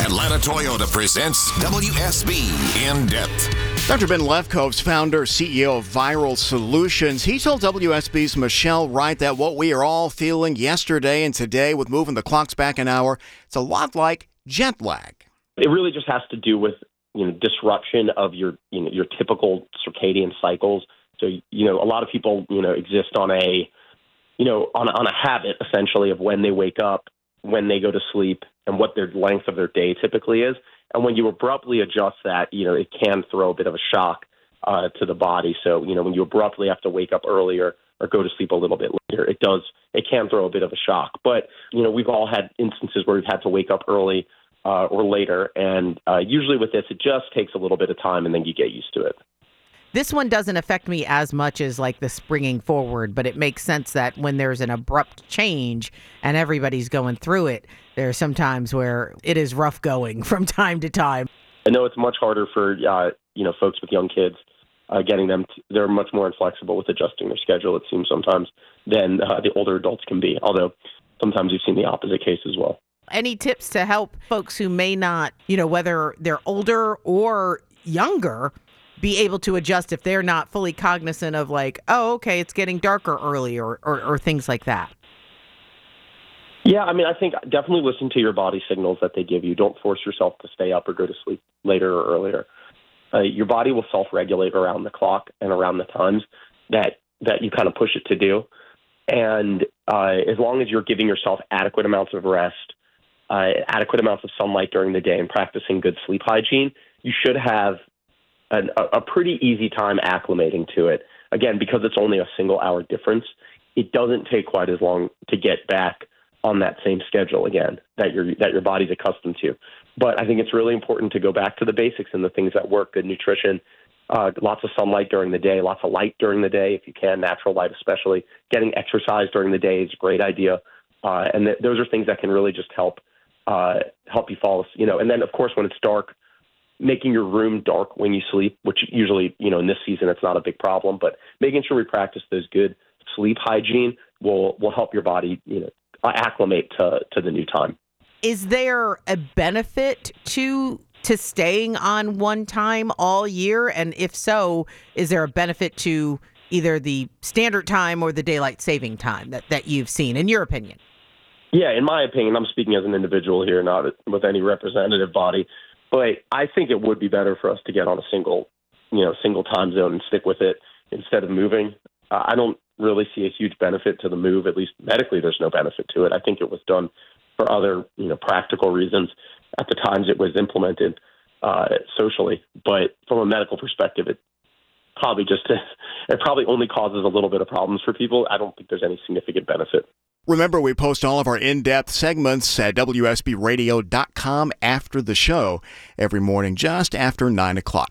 Atlanta Toyota presents WSB In Depth. Dr. Ben Lefkove's founder, CEO of Viral Solutions, he told WSB's Michelle Wright that what we are all feeling yesterday and today with moving the clocks back an hour, it's a lot like jet lag. It really just has to do with you know disruption of your you know your typical circadian cycles. So you know a lot of people you know exist on a you know on on a habit essentially of when they wake up, when they go to sleep, and what their length of their day typically is. And when you abruptly adjust that, you know it can throw a bit of a shock uh, to the body. So you know when you abruptly have to wake up earlier or go to sleep a little bit later, it does it can throw a bit of a shock. But you know we've all had instances where we've had to wake up early uh, or later. And uh, usually with this, it just takes a little bit of time and then you get used to it. This one doesn't affect me as much as like the springing forward, but it makes sense that when there's an abrupt change and everybody's going through it, there are some times where it is rough going from time to time. I know it's much harder for uh, you know folks with young kids. Uh, getting them, to, they're much more inflexible with adjusting their schedule. It seems sometimes than uh, the older adults can be. Although sometimes you've seen the opposite case as well any tips to help folks who may not, you know, whether they're older or younger, be able to adjust if they're not fully cognizant of like, oh, okay, it's getting darker early or, or, or things like that? Yeah, I mean, I think definitely listen to your body signals that they give you. Don't force yourself to stay up or go to sleep later or earlier. Uh, your body will self-regulate around the clock and around the times that that you kind of push it to do. And uh, as long as you're giving yourself adequate amounts of rest, uh, adequate amounts of sunlight during the day and practicing good sleep hygiene, you should have an, a, pretty easy time acclimating to it. Again, because it's only a single hour difference, it doesn't take quite as long to get back on that same schedule again that your that your body's accustomed to. But I think it's really important to go back to the basics and the things that work: good nutrition, uh, lots of sunlight during the day, lots of light during the day if you can, natural light especially. Getting exercise during the day is a great idea, uh, and th- those are things that can really just help uh, help you fall, you know. And then, of course, when it's dark, making your room dark when you sleep, which usually, you know, in this season it's not a big problem, but making sure we practice those good sleep hygiene will will help your body, you know, acclimate to to the new time. Is there a benefit to to staying on one time all year? And if so, is there a benefit to either the standard time or the daylight saving time that, that you've seen, in your opinion? Yeah, in my opinion, I'm speaking as an individual here, not with any representative body, but I think it would be better for us to get on a single, you know, single time zone and stick with it instead of moving. Uh, I don't really see a huge benefit to the move. At least medically, there's no benefit to it. I think it was done for other, you know, practical reasons at the times it was implemented uh, socially. But from a medical perspective, it probably just it probably only causes a little bit of problems for people. I don't think there's any significant benefit. Remember, we post all of our in depth segments at WSBRadio.com after the show every morning, just after 9 o'clock.